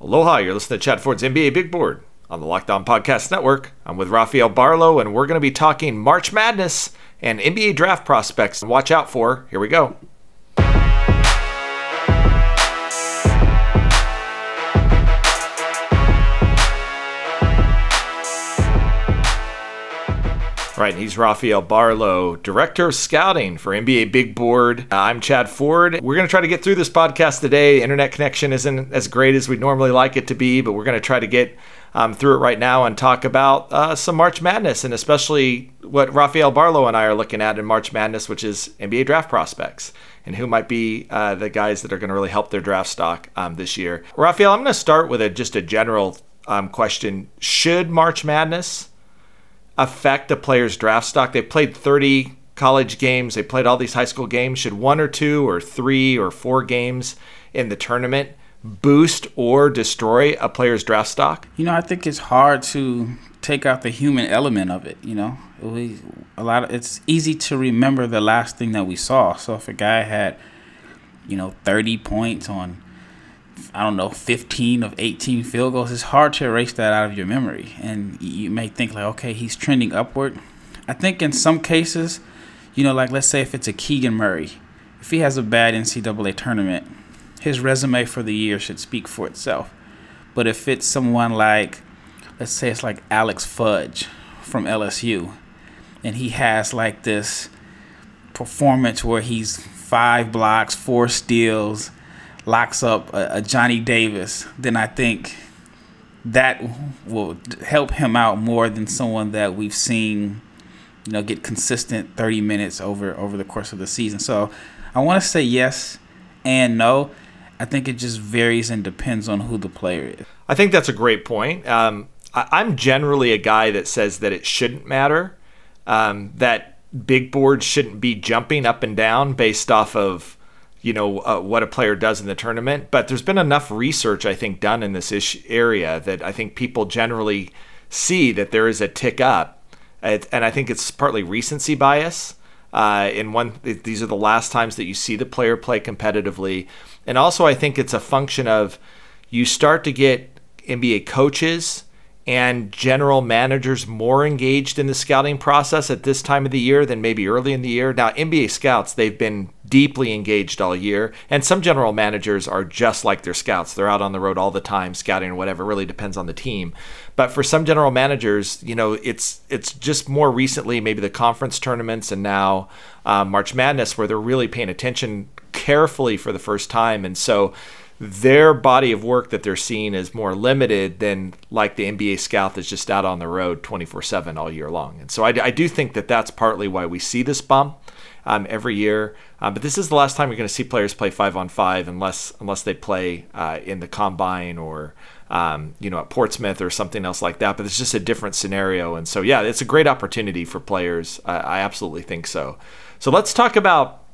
Aloha, you're listening to Chad Ford's NBA Big Board on the Lockdown Podcast Network. I'm with Rafael Barlow, and we're going to be talking March Madness and NBA draft prospects. Watch out for. Here we go. Right, he's Rafael Barlow, Director of Scouting for NBA Big Board. Uh, I'm Chad Ford. We're going to try to get through this podcast today. Internet connection isn't as great as we'd normally like it to be, but we're going to try to get um, through it right now and talk about uh, some March Madness and especially what Rafael Barlow and I are looking at in March Madness, which is NBA draft prospects and who might be uh, the guys that are going to really help their draft stock um, this year. Rafael, I'm going to start with a, just a general um, question. Should March Madness affect a player's draft stock? They played 30 college games, they played all these high school games. Should one or two or three or four games in the tournament boost or destroy a player's draft stock? You know, I think it's hard to take out the human element of it. You know, we, a lot of it's easy to remember the last thing that we saw. So if a guy had, you know, 30 points on I don't know, 15 of 18 field goals, it's hard to erase that out of your memory. And you may think, like, okay, he's trending upward. I think in some cases, you know, like let's say if it's a Keegan Murray, if he has a bad NCAA tournament, his resume for the year should speak for itself. But if it's someone like, let's say it's like Alex Fudge from LSU, and he has like this performance where he's five blocks, four steals, locks up a, a Johnny Davis, then I think that will help him out more than someone that we've seen, you know, get consistent 30 minutes over over the course of the season. So I want to say yes and no. I think it just varies and depends on who the player is. I think that's a great point. Um, I, am generally a guy that says that it shouldn't matter, um, that big boards shouldn't be jumping up and down based off of you know uh, what a player does in the tournament. But there's been enough research, I think, done in this ish- area that I think people generally see that there is a tick up, and I think it's partly recency bias. Uh, in one, these are the last times that you see the player play competitively, and also I think it's a function of you start to get NBA coaches and general managers more engaged in the scouting process at this time of the year than maybe early in the year. Now, NBA scouts, they've been deeply engaged all year, and some general managers are just like their scouts. They're out on the road all the time scouting or whatever. Really depends on the team. But for some general managers, you know, it's it's just more recently maybe the conference tournaments and now um, March Madness where they're really paying attention carefully for the first time, and so their body of work that they're seeing is more limited than like the NBA scout that's just out on the road 24 7 all year long. And so I, I, do think that that's partly why we see this bump um, every year. Um, but this is the last time you're going to see players play five on five unless unless they play uh, in the combine or. Um, you know, at Portsmouth or something else like that, but it's just a different scenario. And so, yeah, it's a great opportunity for players. I, I absolutely think so. So let's talk about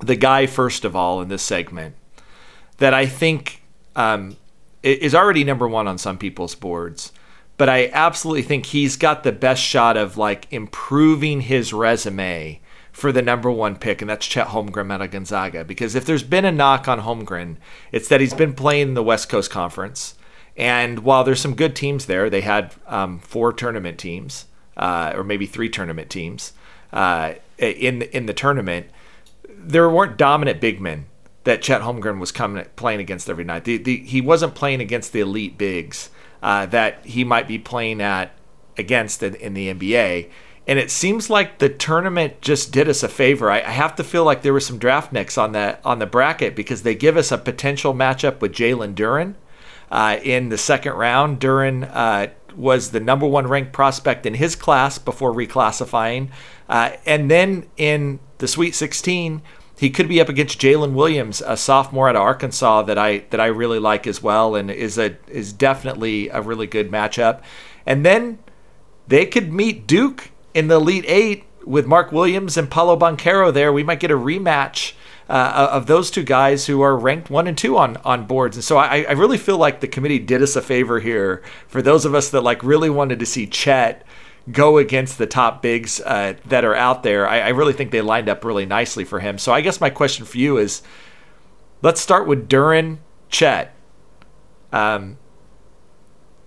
the guy first of all in this segment that I think um, is already number one on some people's boards. But I absolutely think he's got the best shot of like improving his resume for the number one pick, and that's Chet Holmgren out of Gonzaga. Because if there's been a knock on Holmgren, it's that he's been playing the West Coast Conference. And while there's some good teams there, they had um, four tournament teams, uh, or maybe three tournament teams uh, in in the tournament. There weren't dominant big men that Chet Holmgren was coming playing against every night. The, the, he wasn't playing against the elite bigs uh, that he might be playing at against in, in, the NBA. And it seems like the tournament just did us a favor. I, I have to feel like there were some draft nicks on the on the bracket because they give us a potential matchup with Jalen Duren uh, in the second round. Duren uh, was the number one ranked prospect in his class before reclassifying, uh, and then in the Sweet 16 he could be up against Jaylin Williams, a sophomore out of Arkansas that I that I really like as well, and is a is definitely a really good matchup. And then they could meet Duke in the Elite Eight with Mark Williams and Paolo Banchero there. We might get a rematch. Uh, of those two guys who are ranked one and two on on boards. And so I, I really feel like the committee did us a favor here for those of us that like really wanted to see Chet go against the top bigs uh, that are out there. I, I, really think they lined up really nicely for him. So I guess my question for you is let's start with Duren Chet. Um,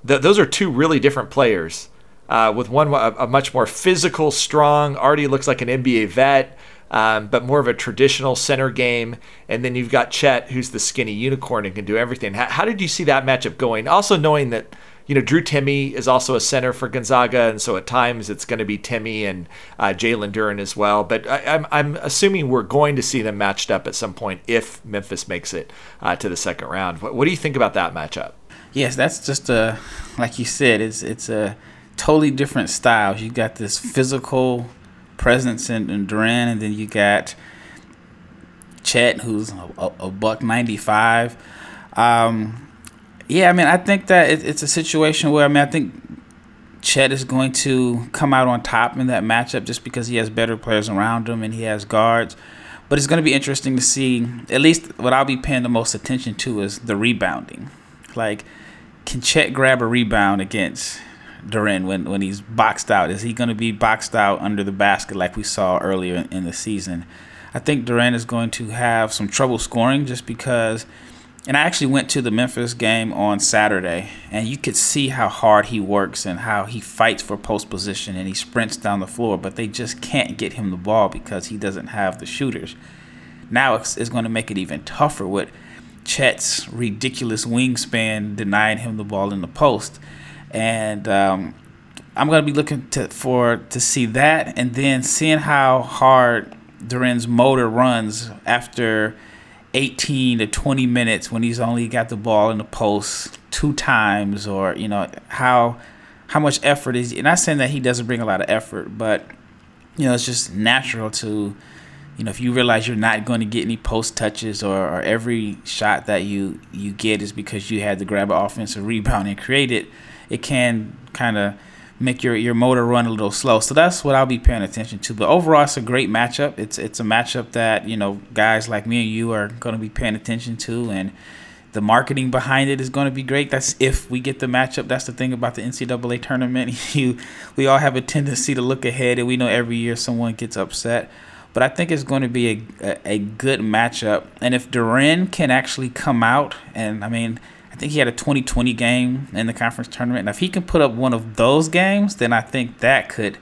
th- those are two really different players. Uh, with one a, a, much more physical, strong, already looks like an NBA vet, um, but more of a traditional center game. And then you've got Chet, who's the skinny unicorn and can do everything. How, how did you see that matchup going? Also knowing that you know, Drew Timme is also a center for Gonzaga, and so at times it's going to be Timme and uh, Jalen Duren as well. But I, am I'm, I'm assuming we're going to see them matched up at some point if Memphis makes it uh, to the second round. What, what do you think about that matchup? Yes, that's just a like you said, it's it's a totally different styles. You got this physical presence in, in Duren, and then you got Chet, who's a, a buck ninety five. Um, yeah, I mean, I think that it, it's a situation where I mean, I think Chet is going to come out on top in that matchup just because he has better players around him and he has guards. But it's going to be interesting to see. At least what I'll be paying the most attention to is the rebounding. Like, can Chet grab a rebound against Duren when, when he's boxed out? Is he going to be boxed out under the basket like we saw earlier in, in the season? I think Duren is going to have some trouble scoring just because – and I actually went to the Memphis game on Saturday, and you could see how hard he works and how he fights for post position and he sprints down the floor, but they just can't get him the ball because he doesn't have the shooters. Now it's, it's going to make it even tougher with Chet's ridiculous wingspan denying him the ball in the post. And um, I'm to be looking to, for to see that and then seeing how hard Duren's motor runs after – 18 to 20 minutes when he's only got the ball in the post two times or you know how how much effort is he, not saying that he doesn't bring a lot of effort but you know it's just natural to you know if you realize you're not going to get any post touches or, or every shot that you you get is because you had to grab an offensive rebound and create it it can kind of make your, your motor run a little slow. So that's what I'll be paying attention to. But overall, it's a great matchup. It's it's a matchup that you know guys like me and you are going to be paying attention to, and the marketing behind it is going to be great. That's if we get the matchup. That's the thing about the NCAA tournament. You we all have a tendency to look ahead, and we know every year someone gets upset. But I think it's going to be a, a, good matchup. And if Duren can actually come out, and I mean, think he had a 2020 game in the conference tournament. And if he can put up one of those games, then I think that could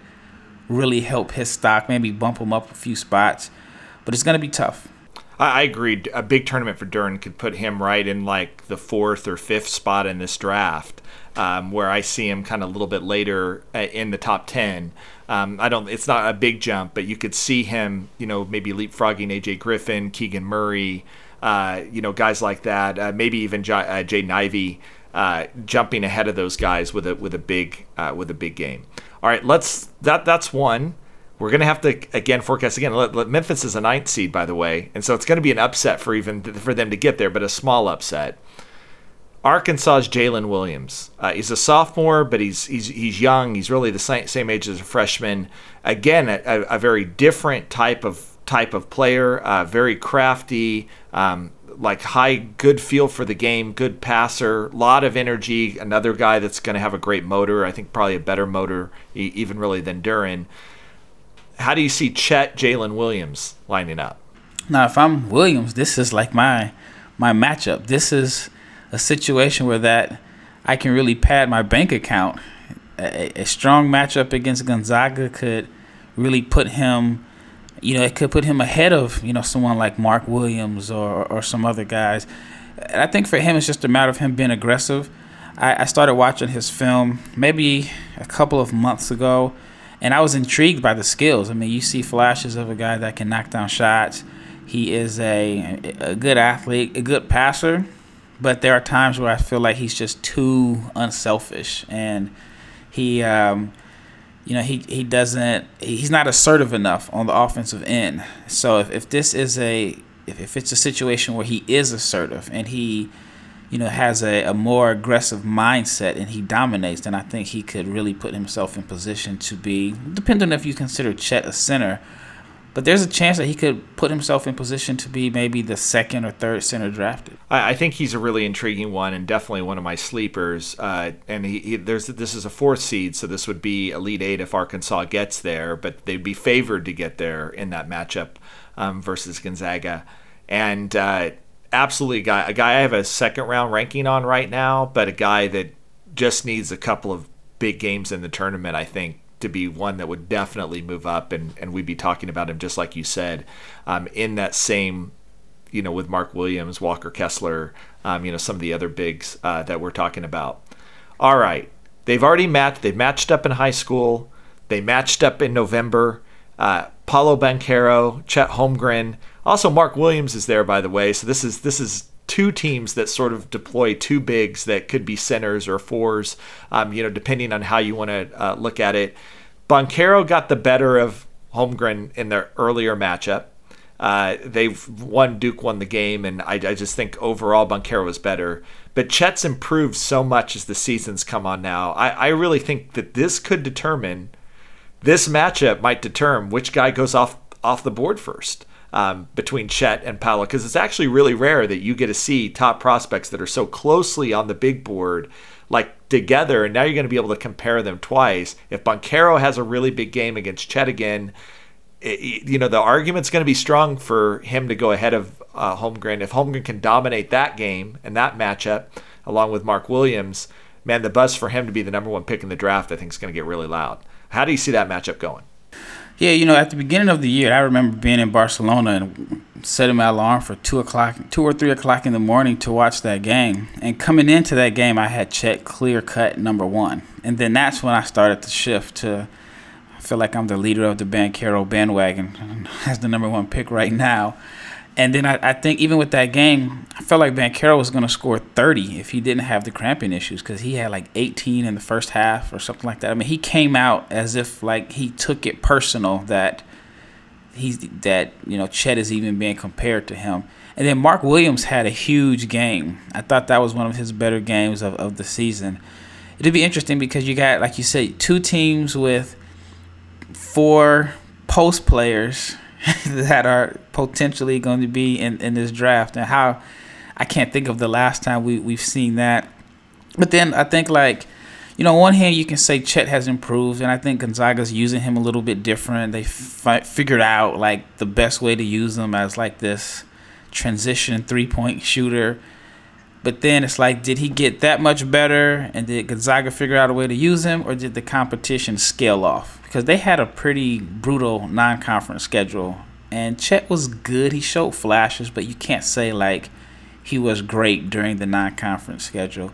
really help his stock, maybe bump him up a few spots. But it's going to be tough. I agreed. A big tournament for Duren could put him right in like the fourth or fifth spot in this draft, um, where I see him kind of a little bit later uh, in the top ten. Um, I don't. It's not a big jump, but you could see him, you know, maybe leapfrogging AJ Griffin, Keegan Murray, uh, you know, guys like that, uh, maybe even J- uh, Jaden Ivey uh, jumping ahead of those guys with a with a big with a big game. All right, let's that that's one. We're gonna have to again forecast again. Let, let, Memphis is a ninth seed, by the way, and so it's gonna be an upset for even for them to get there, but a small upset. Arkansas's Jaylin Williams. Uh, he's a sophomore, but he's he's he's young. He's really the same, same age as a freshman. Again, a, a, very different type of type of player. Uh, very crafty, um, like high, good feel for the game, good passer, lot of energy. Another guy that's going to have a great motor. I think probably a better motor, even really than Duren. How do you see Chet, Jalen Williams lining up? Now, if I'm Williams, this is like my my matchup. This is a situation where that I can really pad my bank account. A, a strong matchup against Gonzaga could really put him you know, it could put him ahead of, you know, someone like Mark Williams or, or some other guys. And I think for him, it's just a matter of him being aggressive. I, I started watching his film maybe a couple of months ago, and I was intrigued by the skills. I mean, you see flashes of a guy that can knock down shots. He is a, a good athlete, a good passer, but there are times where I feel like he's just too unselfish. And he, um, you know, he, he doesn't, he's not assertive enough on the offensive end. So if, if this is a, if, if it's a situation where he is assertive and he, you know, has a, a more aggressive mindset and he dominates, then I think he could really put himself in position to be, depending if you consider Chet a center, but there's a chance that he could put himself in position to be maybe the second or third center drafted. I, I think he's a really intriguing one and definitely one of my sleepers. Uh, and he, he, there's this is a fourth seed, so this would be Elite Eight if Arkansas gets there, but they'd be favored to get there in that matchup um, versus Gonzaga. And uh, absolutely a guy, a guy I have a second round ranking on right now, but a guy that just needs a couple of big games in the tournament, I think, to be one that would definitely move up, and, and we'd be talking about him just like you said, um, in that same, you know, with Mark Williams, Walker Kessler, um, you know, some of the other bigs uh, that we're talking about. All right, they've already matched. They've matched up in high school. They matched up in November. Uh, Paolo Banchero, Chet Holmgren, also Mark Williams is there, by the way. So this is this is two teams that sort of deploy two bigs that could be centers or fours, um, you know, depending on how you want to uh, look at it. Banchero got the better of Holmgren in their earlier matchup. Uh, they've won. Duke won the game, and I, I just think overall Banchero was better. But Chet's improved so much as the seasons come on now. I, I really think that this could determine this matchup might determine which guy goes off off the board first um, between Chet and Paolo because it's actually really rare that you get to see top prospects that are so closely on the big board like together and now you're going to be able to compare them twice. If Banchero has a really big game against Chet again it, you know the argument's going to be strong for him to go ahead of uh, Holmgren. If Holmgren can dominate that game and that matchup along with Mark Williams man the buzz for him to be the number one pick in the draft I think is going to get really loud. How do you see that matchup going yeah, you know, at the beginning of the year, I remember being in Barcelona and setting my alarm for two o'clock, two or three o'clock in the morning to watch that game. And coming into that game, I had Chet clear cut number one, and then that's when I started to shift to. I feel like I'm the leader of the Banchero bandwagon as the number one pick right now. And then I, I think even with that game, I felt like Banchero was going to score 30 if he didn't have the cramping issues because he had like 18 in the first half or something like that. I mean, he came out as if like he took it personal that he's that you know Chet is even being compared to him. And then Mark Williams had a huge game. I thought that was one of his better games of, of the season. It'd be interesting because you got, like you said, two teams with four post players that are potentially going to be in, in this draft and how I can't think of the last time we, we've seen that. But then I think like, you know, on one hand you can say Chet has improved, and I think Gonzaga's using him a little bit different. They fi- figured out like the best way to use him as like this transition three point shooter. But then it's like, did he get that much better? And did Gonzaga figure out a way to use him, or did the competition scale off? Because they had a pretty brutal non conference schedule. And Chet was good. He showed flashes, but you can't say like he was great during the non conference schedule.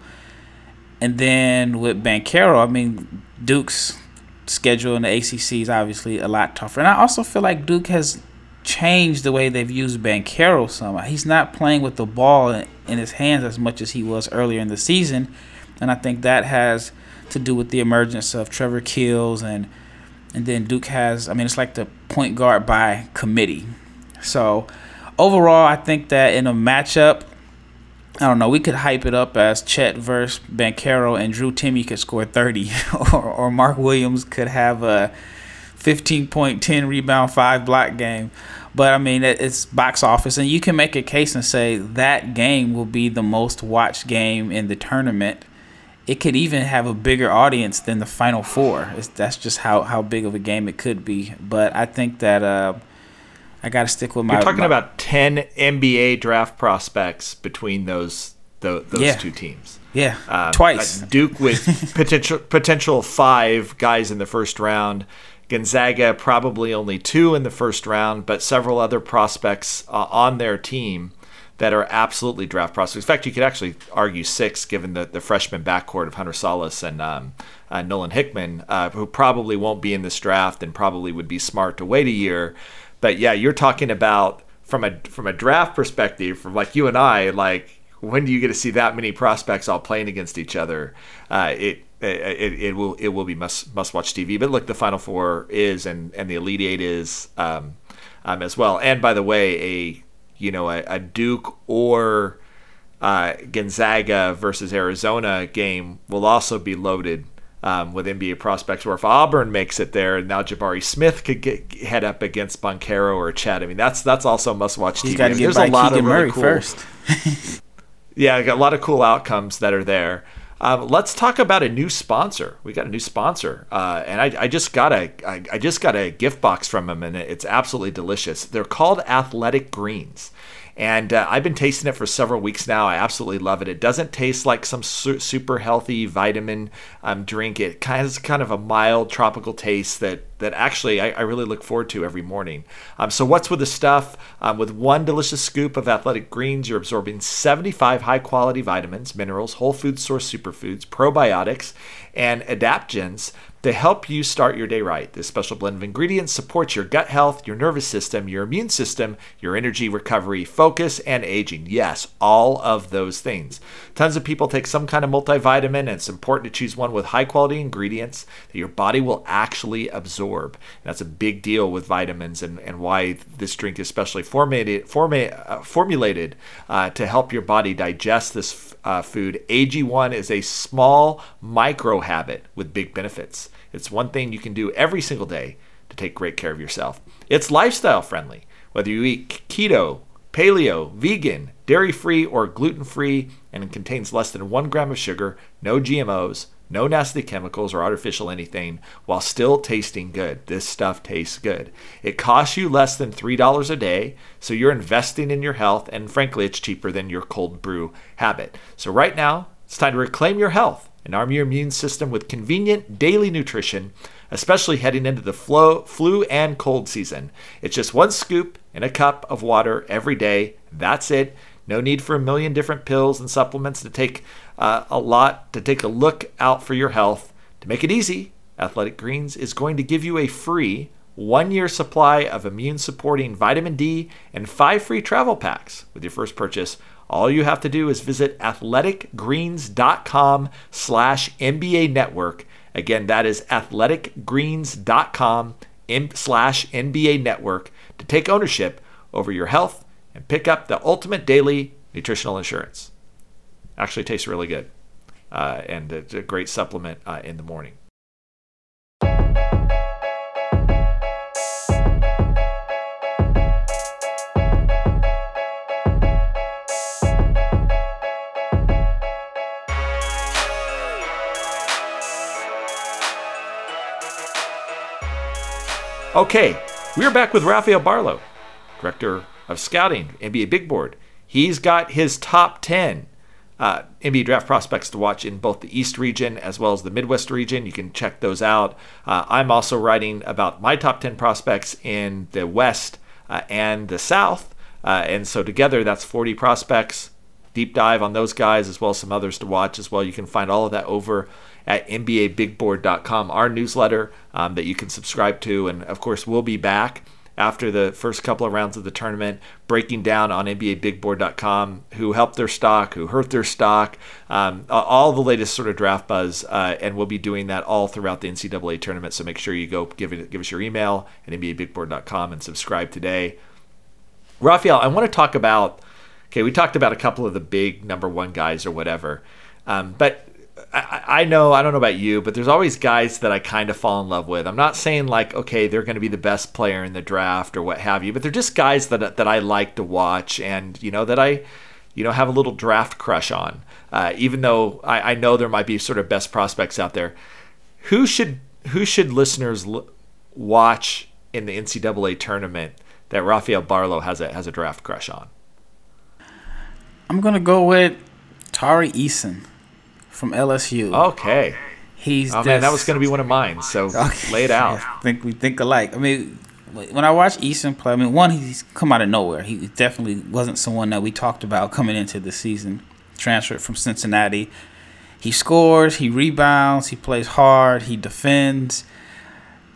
And then with Banchero, I mean, Duke's schedule in the ACC is obviously a lot tougher. And I also feel like Duke has changed the way they've used Banchero some. He's not playing with the ball in his hands as much as he was earlier in the season. And I think that has to do with the emergence of Trevor Keels and and then Duke has I mean it's like the point guard by committee. So overall I think that in a matchup I don't know. We could hype it up as Chet versus Banchero and Drew Timme could score 30, or, or Mark Williams could have a 15 point, 10 rebound, 5 block game. But I mean, it's box office, and you can make a case and say that game will be the most watched game in the tournament. It could even have a bigger audience than the Final Four. It's, that's just how, how big of a game it could be. But I think that. Uh, I got to stick with my. You're talking my, about ten NBA draft prospects between those those, those yeah. two teams. Yeah, um, twice. Duke with potential potential five guys in the first round. Gonzaga probably only two in the first round, but several other prospects uh, on their team that are absolutely draft prospects. In fact, you could actually argue six, given the, the freshman backcourt of Hunter Sallis and um, uh, Nolan Hickman, uh, who probably won't be in this draft and probably would be smart to wait a year. But yeah, you're talking about from a from a draft perspective, from like you and I, like when do you get to see that many prospects all playing against each other? Uh, it, it, it will it will be must must watch TV. But look, the Final Four is and and the Elite Eight is um, um, as well. And by the way, a you know a, a Duke or uh, Gonzaga versus Arizona game will also be loaded um, with NBA prospects. Or if Auburn makes it there, now Jabari Smith could get head up against Banchero or Chet. I mean, that's that's also must watch TV. got to get by a lot Keegan of really cool, first. yeah, got a lot of cool outcomes that are there. Um, let's talk about a new sponsor. We got a new sponsor, uh, and I, I, just got a I, I just got a gift box from them, and it's absolutely delicious. They're called Athletic Greens, And uh, I've been tasting it for several weeks now. I absolutely love it. It doesn't taste like some su- super healthy vitamin um, drink. It has kind of a mild tropical taste that that actually I, I really look forward to every morning. Um, so what's with the stuff? Um, with one delicious scoop of Athletic Greens, you're absorbing 75 high quality vitamins, minerals, whole food source superfoods, probiotics, and adaptogens to help you start your day right. This special blend of ingredients supports your gut health, your nervous system, your immune system, your energy recovery, focus, and aging. Yes, all of those things. Tons of people take some kind of multivitamin, and it's important to choose one with high quality ingredients that your body will actually absorb. And that's a big deal with vitamins and, and why this drink is specially formulated, forma- uh, formulated uh, to help your body digest this uh, food. AG1 is a small micro habit with big benefits. It's one thing you can do every single day to take great care of yourself. It's lifestyle friendly, whether you eat keto, paleo, vegan, dairy free, or gluten free, and it contains less than one gram of sugar, no GMOs, no nasty chemicals or artificial anything, while still tasting good. This stuff tastes good. It costs you less than $3 a day, so you're investing in your health, and frankly, it's cheaper than your cold brew habit. So, right now, it's time to reclaim your health and arm your immune system with convenient daily nutrition, especially heading into the flu, flu and cold season. It's just one scoop in a cup of water every day. That's it. No need for a million different pills and supplements to take uh, a lot to take a look out for your health. To make it easy, Athletic Greens is going to give you a free one year supply of immune supporting vitamin D and five free travel packs with your first purchase all you have to do is visit athleticgreens.com slash NBA network. Again, that is athleticgreens.com slash NBA network to take ownership over your health and pick up the ultimate daily nutritional insurance. Actually tastes really good. Uh, and it's a great supplement uh, in the morning. Okay, we are back with Rafael Barlow, Director of Scouting, NBA Big Board. He's got his top 10 uh, NBA draft prospects to watch in both the East region as well as the Midwest region. You can check those out. Uh, I'm also writing about my top 10 prospects in the West uh, and the South. Uh, and so together, that's 40 prospects. Deep dive on those guys as well as some others to watch as well. You can find all of that over at NBABigBoard.com, our newsletter um, that you can subscribe to. And of course, we'll be back after the first couple of rounds of the tournament, breaking down on NBABigBoard.com who helped their stock, who hurt their stock, um, all the latest sort of draft buzz, uh, and we'll be doing that all throughout the NCAA tournament. So make sure you go give it, give us your email at NBABigBoard.com and subscribe today. Rafael, I want to talk about. Okay, we talked about a couple of the big number one guys or whatever, um, but I, I know I don't know about you, but there's always guys that I kind of fall in love with. I'm not saying like okay they're going to be the best player in the draft or what have you, but they're just guys that that I like to watch and you know that I you know have a little draft crush on. Uh, even though I, I know there might be sort of best prospects out there, who should who should listeners l- watch in the NCAA tournament that Rafael Barlow has a has a draft crush on? I'm gonna go with Tari Eason from LSU. Okay. He's oh man, that was going to be one of mine. So okay. lay it out. I think we think alike. I mean, when I watch Eason play, I mean, one he's come out of nowhere. He definitely wasn't someone that we talked about coming into the season. Transferred from Cincinnati. He scores, he rebounds, he plays hard, he defends,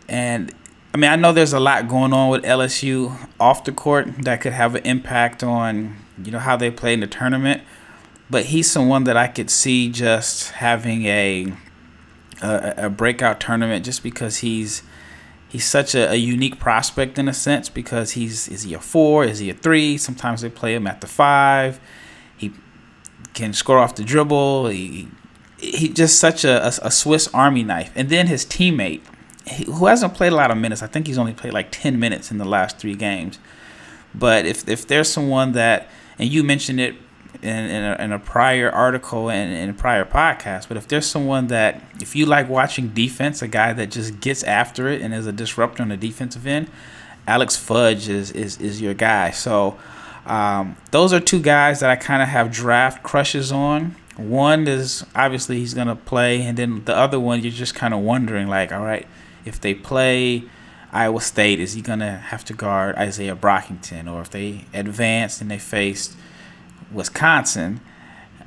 and I mean, I know there's a lot going on with LSU off the court that could have an impact on you know how they play in the tournament but he's someone that I could see just having a a, a breakout tournament just because he's he's such a, a, unique prospect in a sense because he's is he a four? Is he a three? Sometimes they play him at the five. He can score off the dribble. He he just such a, a, Swiss Army knife. And then his teammate who hasn't played a lot of minutes. I think he's only played like 10 minutes in the last three games. But if if there's someone that and you mentioned it in, in, a, in a prior article and in a prior podcast. But if there's someone that, if you like watching defense, a guy that just gets after it and is a disruptor on the defensive end, Alex Fudge is is, is your guy. So Um, those are two guys that I kind of have draft crushes on. One is obviously he's gonna play, and then the other one you're just kind of wondering, like, all right, if they play Iowa State, is he gonna have to guard Izaiah Brockington, or if they advance and they face Wisconsin,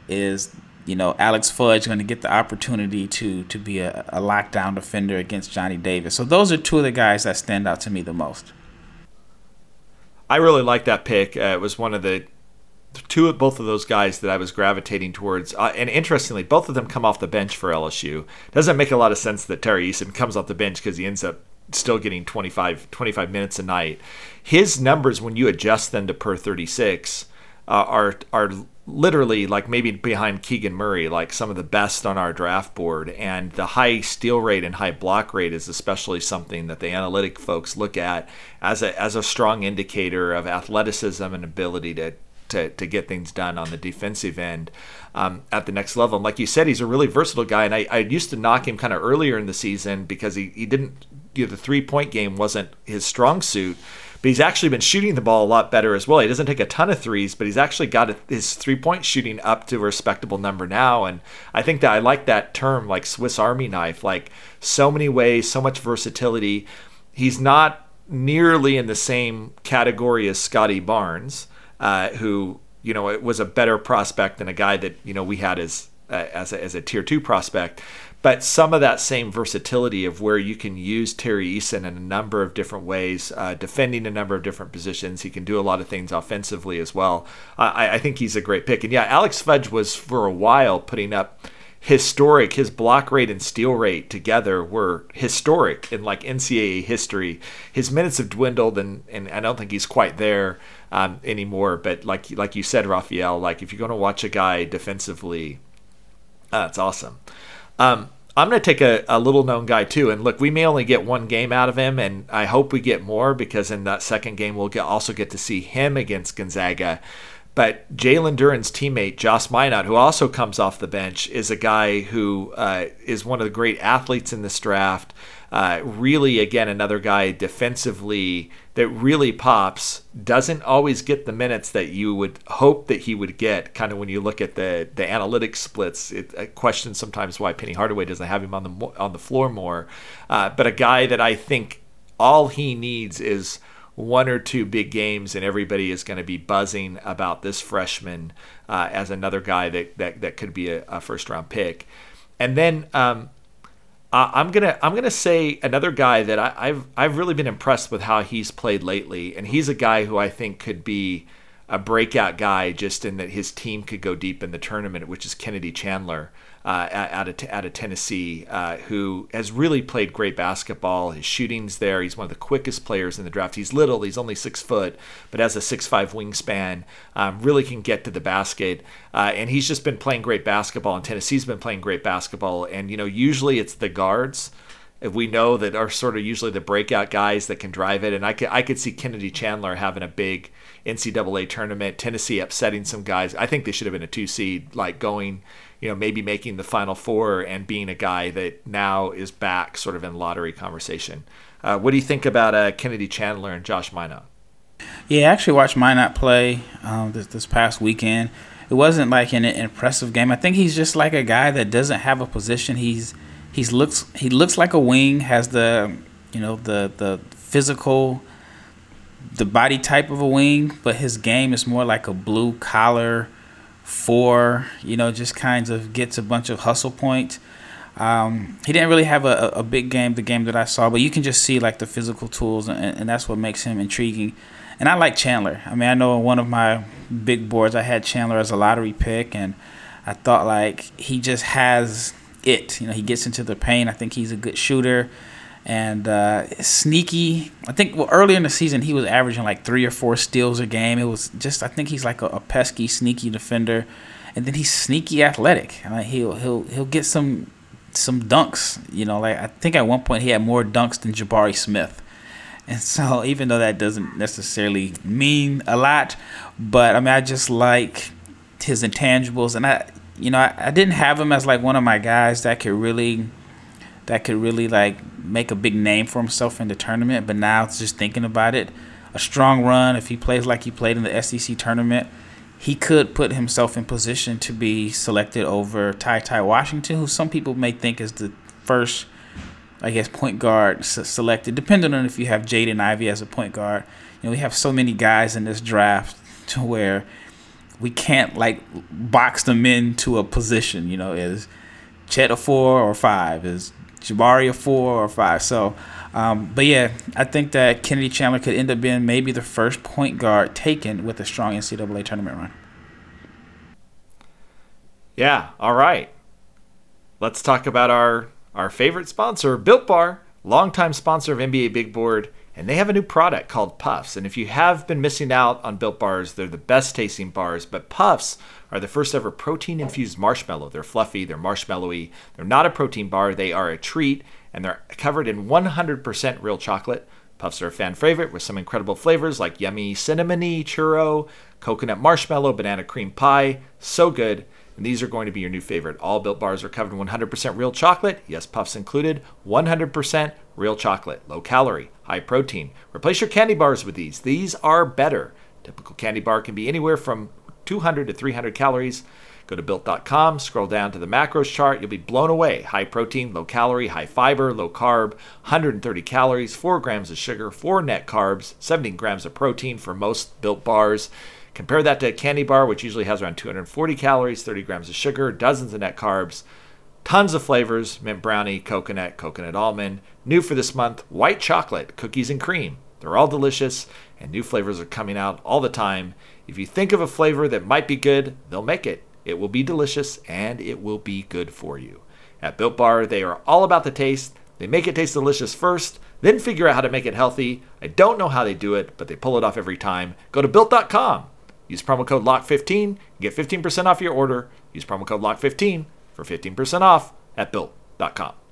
is you know Alex Fudge going to get the opportunity to to be a, a lockdown defender against Johnny Davis? So those are two of the guys that stand out to me the most. I really like that pick. Uh, it was one of the two of both of those guys that I was gravitating towards. Uh, and interestingly, both of them come off the bench for LSU. Doesn't make a lot of sense that Tari Eason comes off the bench because he ends up still getting 25, 25 minutes a night. His numbers, when you adjust them to per 36, uh, are are literally like maybe behind Keegan Murray, like some of the best on our draft board. And the high steal rate and high block rate is especially something that the analytic folks look at as a as a strong indicator of athleticism and ability to to, to get things done on the defensive end um, at the next level. And like you said, he's a really versatile guy. And I, I used to knock him kind of earlier in the season because he, he didn't, you know, the three point game wasn't his strong suit but he's actually been shooting the ball a lot better as well. He doesn't take a ton of threes, but he's actually got his three point shooting up to a respectable number now. And I think that I like that term, like Swiss Army knife, like so many ways, so much versatility. He's not nearly in the same category as Scottie Barnes, uh, who you know was a better prospect than a guy that you know we had as uh, as a, as a tier two prospect but some of that same versatility of where you can use Tari Eason in a number of different ways, uh, defending a number of different positions. He can do a lot of things offensively as well. I, I, think he's a great pick. And yeah, Alex Fudge was for a while putting up historic. His block rate and steal rate together were historic in like NCAA history. His minutes have dwindled, and, and I don't think he's quite there um, anymore. But like like you said, Raphael, like if you're going to watch a guy defensively, that's awesome. Um, I'm going to take a, a little known guy too. And look, we may only get one game out of him, and I hope we get more because in that second game, we'll get, also get to see him against Gonzaga. But Jalen Duren's teammate, Josh Minott, who also comes off the bench, is a guy who uh, is one of the great athletes in this draft. Uh, really, again, another guy defensively that really pops. Doesn't always get the minutes that you would hope that he would get. Kind of when you look at the the analytics splits, it I question sometimes why Penny Hardaway doesn't have him on the on the floor more. Uh, but a guy that I think all he needs is one or two big games, and everybody is going to be buzzing about this freshman uh, as another guy that, that, that could be a, a first round pick. And then um, uh, I'm gonna I'm gonna say another guy that I, I've I've really been impressed with how he's played lately, and he's a guy who I think could be a breakout guy just in that his team could go deep in the tournament, which is Kennedy Chandler uh, out, of, out of Tennessee, uh, who has really played great basketball. His shooting's there. He's one of the quickest players in the draft. He's little. He's only six foot, but has a six five wingspan. Um, really can get to the basket, uh, and he's just been playing great basketball. And Tennessee's been playing great basketball. And you know, usually it's the guards we know that are sort of usually the breakout guys that can drive it. And I could I could see Kennedy Chandler having a big NCAA tournament. Tennessee upsetting some guys. I think they should have been a two seed, like going you know, maybe making the final four and being a guy that now is back sort of in lottery conversation. Uh, what do you think about uh, Kennedy Chandler and Josh Minott? Yeah, I actually watched Minott play um, this, this past weekend. It wasn't like an impressive game. I think he's just like a guy that doesn't have a position. He's he's looks he looks like a wing, has the you know the the physical the body type of a wing, but his game is more like a blue collar four, you know, just kinds of gets a bunch of hustle points. Um, he didn't really have a, a big game, the game that I saw, but you can just see like the physical tools, and, and that's what makes him intriguing. And I like Chandler. I mean, I know one of my big boards, I had Chandler as a lottery pick, and I thought like he just has it. You know, he gets into the paint. I think he's a good shooter and uh, sneaky. I think well earlier in the season he was averaging like three or four steals a game. It was just I think he's like a, a pesky, sneaky defender, and then he's sneaky athletic. Like he'll he'll he'll get some some dunks. You know, like I think at one point he had more dunks than Jabari Smith. And so even though that doesn't necessarily mean a lot, but I mean I just like his intangibles, and I you know I, I didn't have him as like one of my guys that could really that could really like make a big name for himself in the tournament. But now, just thinking about it, a strong run, if he plays like he played in the SEC tournament, he could put himself in position to be selected over Ty Ty Washington, who some people may think is the first, I guess, point guard selected, depending on if you have Jaden Ivey as a point guard. You know, we have so many guys in this draft to where we can't like box them into a position. You know, is Chet a four or five? Is Jabari a four or five? So, um, but yeah, I think that Kennedy Chandler could end up being maybe the first point guard taken with a strong NCAA tournament run. Yeah, all right. Let's talk about our our favorite sponsor, Built Bar, longtime sponsor of NBA Big Board, and they have a new product called Puffs. And if you have been missing out on Built Bars, they're the best tasting bars, but Puffs are the first ever protein infused marshmallow. They're fluffy, they're marshmallowy. They're not a protein bar, they are a treat, and they're covered in 100% real chocolate. Puffs are a fan favorite with some incredible flavors like yummy cinnamony churro, coconut marshmallow, banana cream pie. So good. And these are going to be your new favorite. All built bars are covered in 100% real chocolate. Yes, puffs included. 100% real chocolate. Low calorie, high protein. Replace your candy bars with these. These are better. Typical candy bar can be anywhere from 200 to 300 calories. Go to built.com, scroll down to the macros chart. You'll be blown away. High protein, low calorie, high fiber, low carb, 130 calories, 4 grams of sugar, 4 net carbs, 17 grams of protein for most built bars. Compare that to a candy bar, which usually has around 240 calories, 30 grams of sugar, dozens of net carbs, tons of flavors mint brownie, coconut, coconut almond. New for this month, white chocolate, cookies and cream. They're all delicious, and new flavors are coming out all the time. If you think of a flavor that might be good, they'll make it. It will be delicious, and it will be good for you. At Built Bar, they are all about the taste. They make it taste delicious first, then figure out how to make it healthy. I don't know how they do it, but they pull it off every time. Go to built.com. Use promo code LOCK15 and get 15% off your order. Use promo code LOCK15 for 15% off at built.com.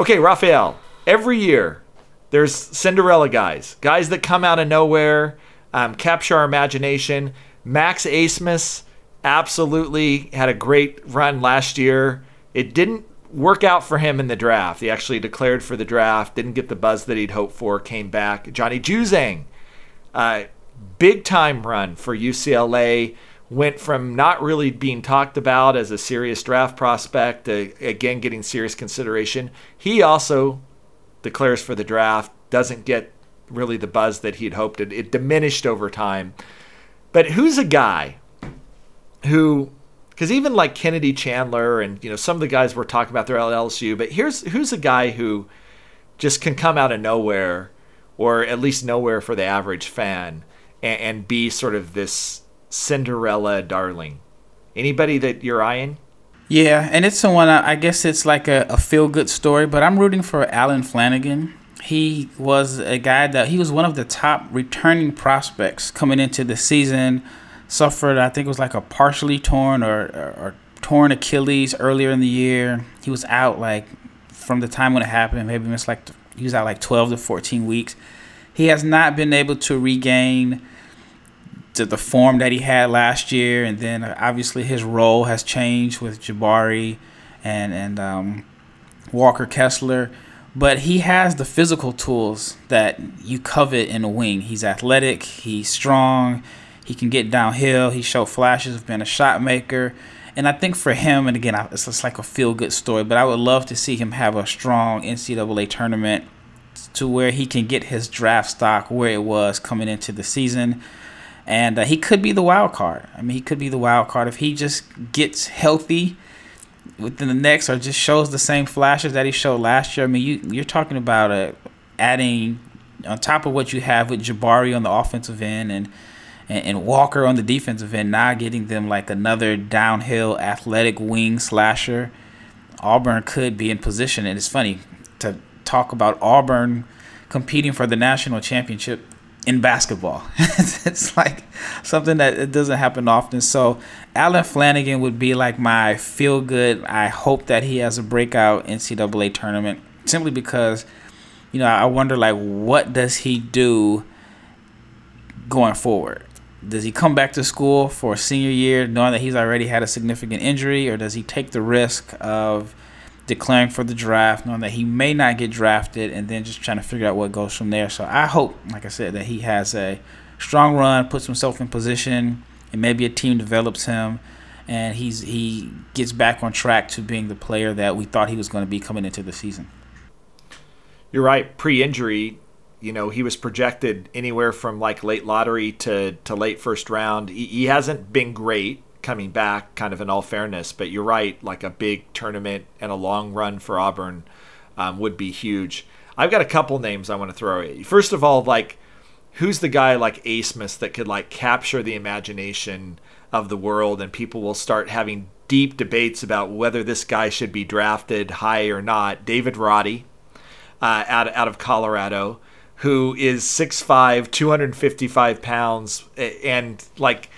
Okay, Raphael, every year there's Cinderella guys, guys that come out of nowhere, um, capture our imagination. Max Abmas absolutely had a great run last year. It didn't work out for him in the draft. He actually declared for the draft, didn't get the buzz that he'd hoped for, came back. Johnny Juzang, uh, big time run for UCLA. Went from not really being talked about as a serious draft prospect to again getting serious consideration. He also declares for the draft, doesn't get really the buzz that he'd hoped. It, it diminished over time. But who's a guy who, because even like Kennedy Chandler and you know some of the guys we're talking about, they're LSU. But here's who's a guy who just can come out of nowhere, or at least nowhere for the average fan, and, and be sort of this Cinderella darling. Anybody that you're eyeing? Yeah, and it's someone I guess it's like a, a feel good story, but I'm rooting for Allen Flanigan. He was a guy that he was one of the top returning prospects coming into the season. Suffered, I think it was like a partially torn or, or, or torn Achilles earlier in the year. He was out like from the time when it happened, maybe missed like he was out like 12 to 14 weeks. He has not been able to regain to the form that he had last year, and then obviously his role has changed with Jabari and and um, Walker Kessler. But he has the physical tools that you covet in a wing. He's athletic, he's strong, he can get downhill. He showed flashes of being a shot maker. And I think for him, and again, it's just like a feel good story, but I would love to see him have a strong NCAA tournament to where he can get his draft stock where it was coming into the season and uh, he could be the wild card. I mean, he could be the wild card if he just gets healthy within the next, or just shows the same flashes that he showed last year. I mean, you you're talking about uh, adding on top of what you have with Jabari on the offensive end and, and and Walker on the defensive end, now getting them like another downhill athletic wing slasher. Auburn could be in position, and it's funny to talk about Auburn competing for the national championship in basketball. it's like something that it doesn't happen often. So Allen Flanigan would be like my feel good. I hope that he has a breakout NCAA tournament simply because, you know, I wonder like what does he do going forward? Does he come back to school for a senior year knowing that he's already had a significant injury, or does he take the risk of declaring for the draft, knowing that he may not get drafted, and then just trying to figure out what goes from there. So I hope, like I said, that he has a strong run, puts himself in position, and maybe a team develops him, and he's he gets back on track to being the player that we thought he was going to be coming into the season. You're right. Pre-injury, you know, he was projected anywhere from like late lottery to to late first round. He, he hasn't been great coming back, kind of in all fairness. But you're right, like a big tournament and a long run for Auburn um, would be huge. I've got a couple names I want to throw at you. First of all, like who's the guy like Abmas that could like capture the imagination of the world, and people will start having deep debates about whether this guy should be drafted high or not. David Roddy, uh, out out of Colorado, who is 6'5", 255 pounds, and like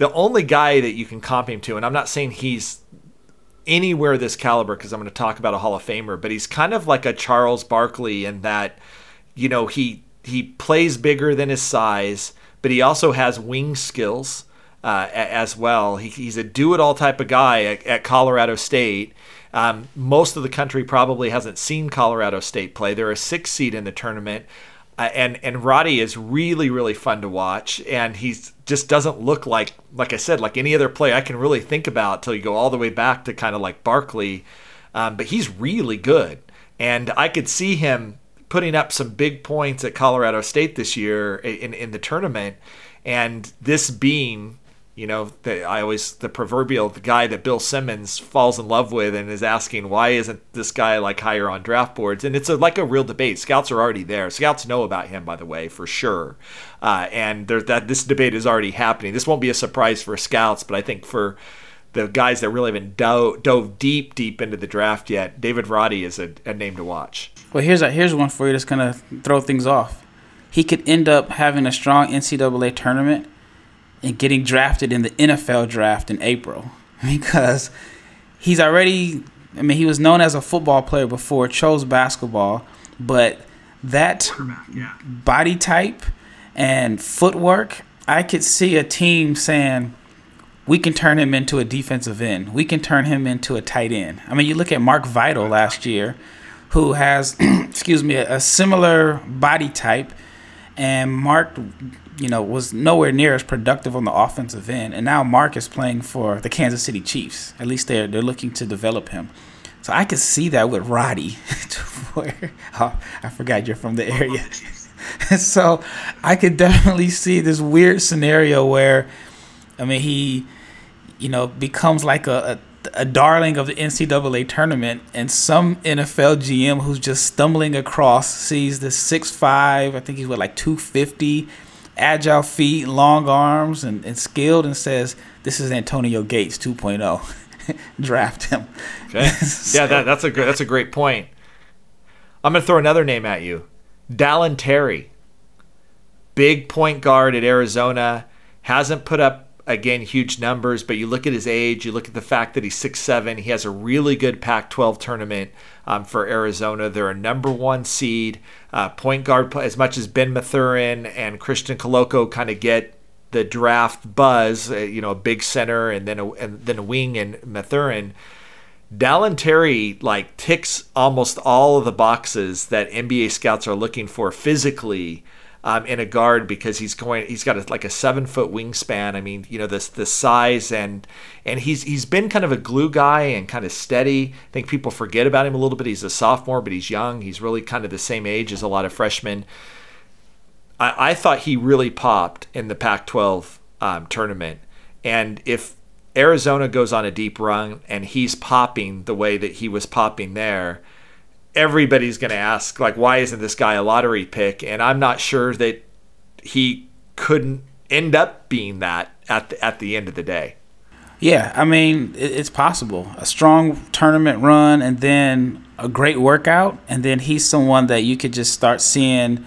the only guy that you can comp him to, and I'm not saying he's anywhere this caliber because I'm going to talk about a Hall of Famer, but he's kind of like a Charles Barkley in that, you know, he he plays bigger than his size, but he also has wing skills uh, as well. He, he's a do-it-all type of guy at, at Colorado State. Um, most of the country probably hasn't seen Colorado State play. They're a six seed in the tournament. Uh, and and Roddy is really really fun to watch, and he just doesn't look like like I said like any other player I can really think about till you go all the way back to kind of like Barkley, um, but he's really good, and I could see him putting up some big points at Colorado State this year in in the tournament, and this being you know, the, I always the proverbial the guy that Bill Simmons falls in love with and is asking why isn't this guy like higher on draft boards? And it's a, like a real debate. Scouts are already there. Scouts know about him, by the way, for sure. Uh, and there's that this debate is already happening. This won't be a surprise for scouts, but I think for the guys that really haven't dove, dove deep, deep into the draft yet, David Roddy is a, a name to watch. Well, here's a, here's one for you that's gonna throw things off. He could end up having a strong NCAA tournament and getting drafted in the NFL draft in April because he's already I mean he was known as a football player before, chose basketball, but that yeah. body type and footwork, I could see a team saying we can turn him into a defensive end. We can turn him into a tight end. I mean, you look at Mark Vital last year, who has, excuse me, a, a similar body type, and Mark you know, was nowhere near as productive on the offensive end. And now Mark is playing for the Kansas City Chiefs. At least they're they're looking to develop him. So I could see that with Roddy. where, oh, I forgot you're from the area. so I could definitely see this weird scenario where, I mean, he, you know, becomes like a, a, a darling of the NCAA tournament, and some NFL GM who's just stumbling across sees this six five. I think he's what like two fifty agile feet, long arms, and, and skilled, and says, "This is Antonio Gates 2.0. Draft him." Okay. so, yeah, that, that's a that's a great point. I'm gonna throw another name at you, Dalen Terry, big point guard at Arizona, hasn't put up again huge numbers, but you look at his age, you look at the fact that he's six seven. He has a really good Pac-12 tournament um, for Arizona. They're a number one seed. Uh, point guard, as much as Ben Mathurin and Christian Koloko kind of get the draft buzz, uh, you know, a big center and then a, and then a wing and Mathurin. Dalen Terry like ticks almost all of the boxes that NBA scouts are looking for physically um, in a guard because he's going he's got a, like a seven foot wingspan. I mean, you know this the size and and he's he's been kind of a glue guy and kind of steady. I think people forget about him a little bit. He's a sophomore, but he's young. He's really kind of the same age as a lot of freshmen. I, I thought he really popped in the Pac-12 um, tournament, and if Arizona goes on a deep run and he's popping the way that he was popping there everybody's going to ask like why isn't this guy a lottery pick? And i'm not sure that he couldn't end up being that at the, at the end of the day. Yeah i mean it's possible. A strong tournament run and then a great workout and then he's someone that you could just start seeing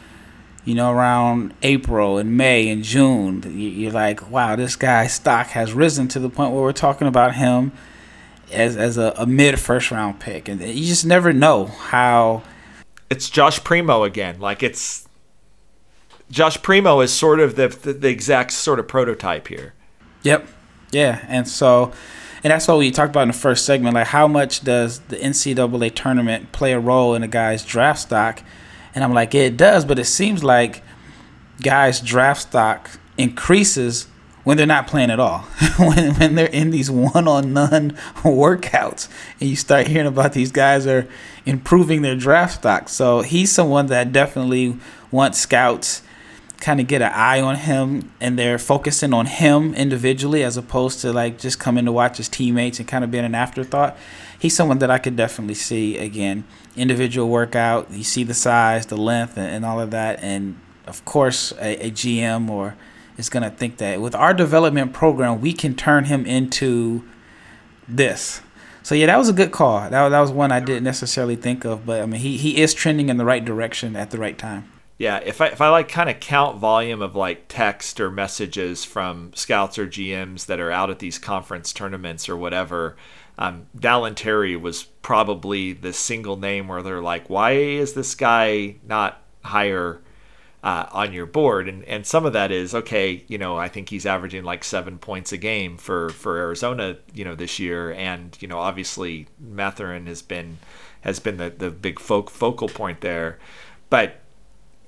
you know, around April and May and June, you're like, wow, this guy's stock has risen to the point where we're talking about him as as a, a mid first round pick, and you just never know how. It's Josh Primo again. Like it's Josh Primo is sort of the, the, the exact sort of prototype here. Yep. Yeah, and so, and that's what we talked about in the first segment. Like, how much does the NCAA tournament play a role in a guy's draft stock? And I'm like, it does, but it seems like guys' draft stock increases when they're not playing at all. when when they're in these one on none workouts and you start hearing about these guys are improving their draft stock. So he's someone that definitely wants scouts kind of get an eye on him and they're focusing on him individually as opposed to like just coming to watch his teammates and kind of being an afterthought. He's someone that I could definitely see again. Individual workout, you see the size, the length, and, all of that. And of course, a, a GM or is going to think that with our development program, we can turn him into this. So yeah, that was a good call. That, that was one I didn't necessarily think of, but I mean, he, he is trending in the right direction at the right time. Yeah, if I if I like kind of count volume of like text or messages from scouts or GMs that are out at these conference tournaments or whatever, um, Dalen Terry was probably the single name where they're like, why is this guy not higher uh, on your board? And and some of that is okay. You know, I think he's averaging like seven points a game for for Arizona. You know, this year, and you know, obviously Mathurin has been has been the the big fo- focal point there, but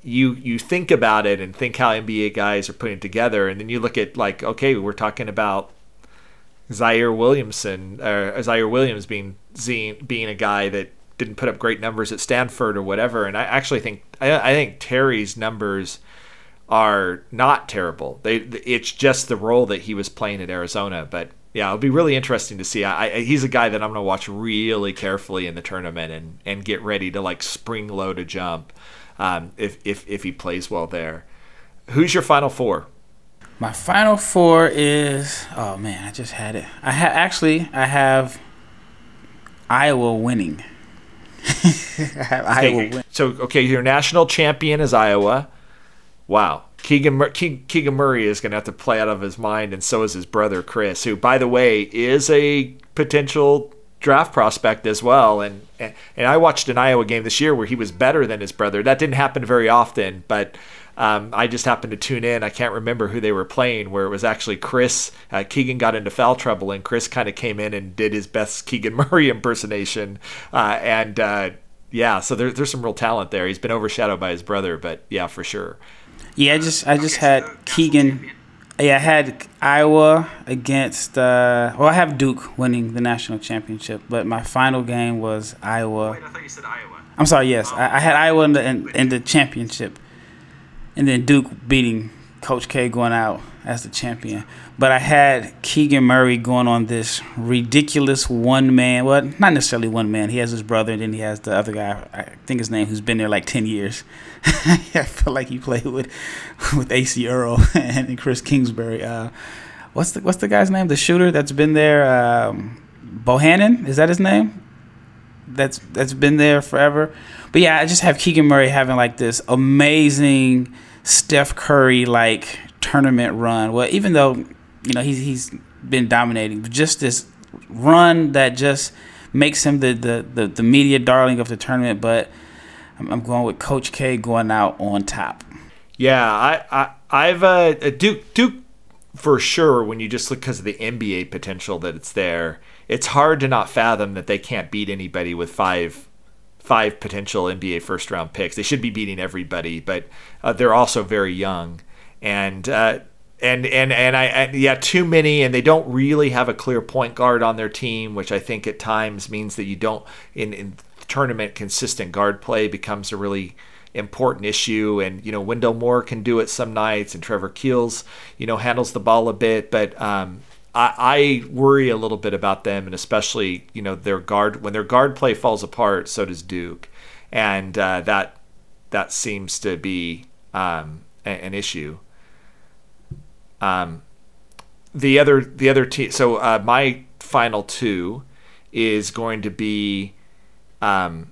you you think about it and think how NBA guys are putting together, and then you look at like, okay, we're talking about Ziaire Williamson or Ziaire Williams being being a guy that didn't put up great numbers at Stanford or whatever, and I actually think I, I think Terry's numbers are not terrible. They it's just the role that he was playing at Arizona, but yeah, it'll be really interesting to see. I, I, he's a guy that I'm going to watch really carefully in the tournament and, and get ready to like spring load a jump um, if, if, if he plays well there. Who's your final four? My final four is oh man, I just had it. I ha- actually I have Iowa winning. Iowa win. So okay, your national champion is Iowa. Wow. Keegan, Mur- Keegan Murray is going to have to play out of his mind, and so is his brother Chris, who, by the way, is a potential draft prospect as well. And, and and I watched an Iowa game this year where he was better than his brother. That didn't happen very often, but um, I just happened to tune in. I can't remember who they were playing, where it was actually Chris. Uh, Keegan got into foul trouble, and Chris kind of came in and did his best Keegan Murray impersonation. Uh, and uh, yeah, so there, there's some real talent there. He's been overshadowed by his brother, but yeah, for sure. Yeah, I just I just had Keegan yeah, I had Iowa against. Uh, well, I have Duke winning the national championship, but my final game was Iowa. Wait, I thought you said Iowa. I'm sorry. Yes, oh. I, I, had Iowa in the in, in, the championship, and then Duke beating Coach K going out as the champion. But I had Keegan Murray going on this ridiculous one man. Well, not necessarily one man. He has his brother, and then he has the other guy. I think his name, who's been there like ten years. I feel like he played with with Acie Earl and Chris Kingsbury. Uh, what's the what's the guy's name? The shooter that's been there. Um, Bohannon is that his name? That's that's been there forever. But yeah, I just have Keegan Murray having like this amazing Steph Curry like tournament run. Well, even though you know he's he's been dominating, but just this run that just makes him the the the, the media darling of the tournament. But I'm, I'm, going with Coach K going out on top. Yeah, I, I I've uh, Duke Duke for sure. When you just look because of the NBA potential that it's there, it's hard to not fathom that they can't beat anybody with five five potential NBA first round picks. They should be beating everybody, but uh, they're also very young and. Uh, and and and I and yeah, too many, and they don't really have a clear point guard on their team, which I think at times means that you don't in in tournament consistent guard play becomes a really important issue. And you know, Wendell Moore can do it some nights, and Trevor Keels, you know, handles the ball a bit, but um, I, I worry a little bit about them, and especially you know their guard when their guard play falls apart, so does Duke, and uh, that that seems to be um, a, an issue. Um, the other the other team. So uh, my final two is going to be, um,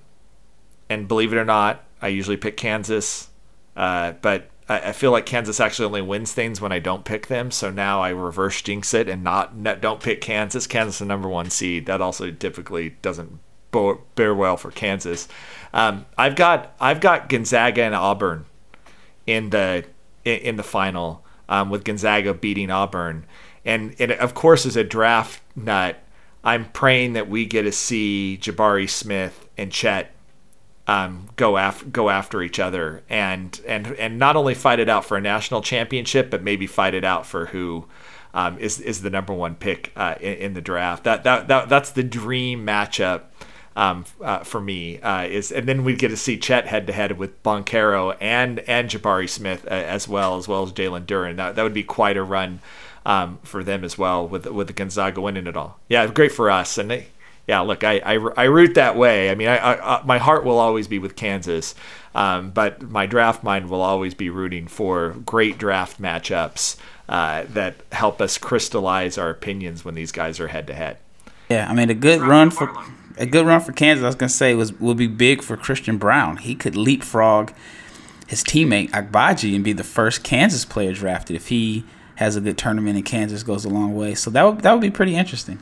and believe it or not, I usually pick Kansas. Uh, but I, feel like Kansas actually only wins things when I don't pick them. So now I reverse jinx it and not, not don't pick Kansas. Kansas the number one seed. That also typically doesn't bear well for Kansas. Um, I've got I've got Gonzaga and Auburn in the in, in the final um, with Gonzaga beating Auburn, and, and of course as a draft nut, I'm praying that we get to see Jabari Smith and Chet um, go after go after each other and and and not only fight it out for a national championship, but maybe fight it out for who um, is is the number one pick uh, in, in, the draft. That, that that that's the dream matchup um, uh, for me. Uh, is and then we get to see Chet head to head with Banchero and and Jabari Smith uh, as well as well as Jalen Duren. That that would be quite a run. Um, for them as well, with with the Gonzaga winning it all, yeah, great for us, and they, yeah, look, I, I, I, root that way. I mean, I, I, my heart will always be with Kansas, um, but my draft mind will always be rooting for great draft matchups uh, that help us crystallize our opinions when these guys are head to head. Yeah, I mean, a good run for a good run for Kansas. I was gonna say was will be big for Christian Braun. He could leapfrog his teammate Agbaji and be the first Kansas player drafted if he has a good tournament and Kansas goes a long way. So that would, that would be pretty interesting.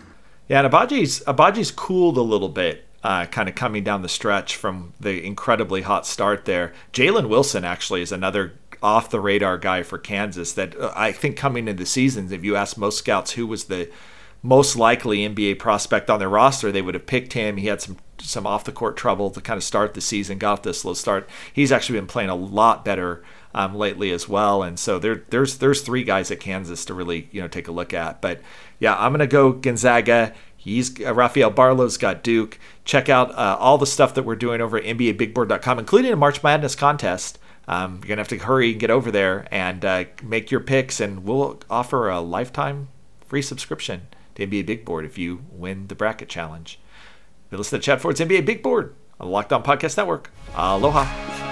Yeah, and Agbaji's Agbaji's cooled a little bit, uh, kind of coming down the stretch from the incredibly hot start there. Jalen Wilson actually is another off the radar guy for Kansas that uh, I think coming into the season, if you ask most scouts who was the most likely NBA prospect on their roster, they would have picked him. He had some some off the court trouble to kind of start the season, got off this slow start. He's actually been playing a lot better um, lately as well, and so there there's there's three guys at Kansas to really you know take a look at. But yeah, I'm gonna go Gonzaga. He's uh, Rafael Barlowe's got Duke. Check out uh, all the stuff that we're doing over at NBABigBoard.com, including a March Madness contest. Um, you're gonna have to hurry and get over there and uh, make your picks, and we'll offer a lifetime free subscription to NBA Big Board if you win the bracket challenge. You listen to Chad Ford's NBA Big Board on the Locked On Podcast Network. Aloha.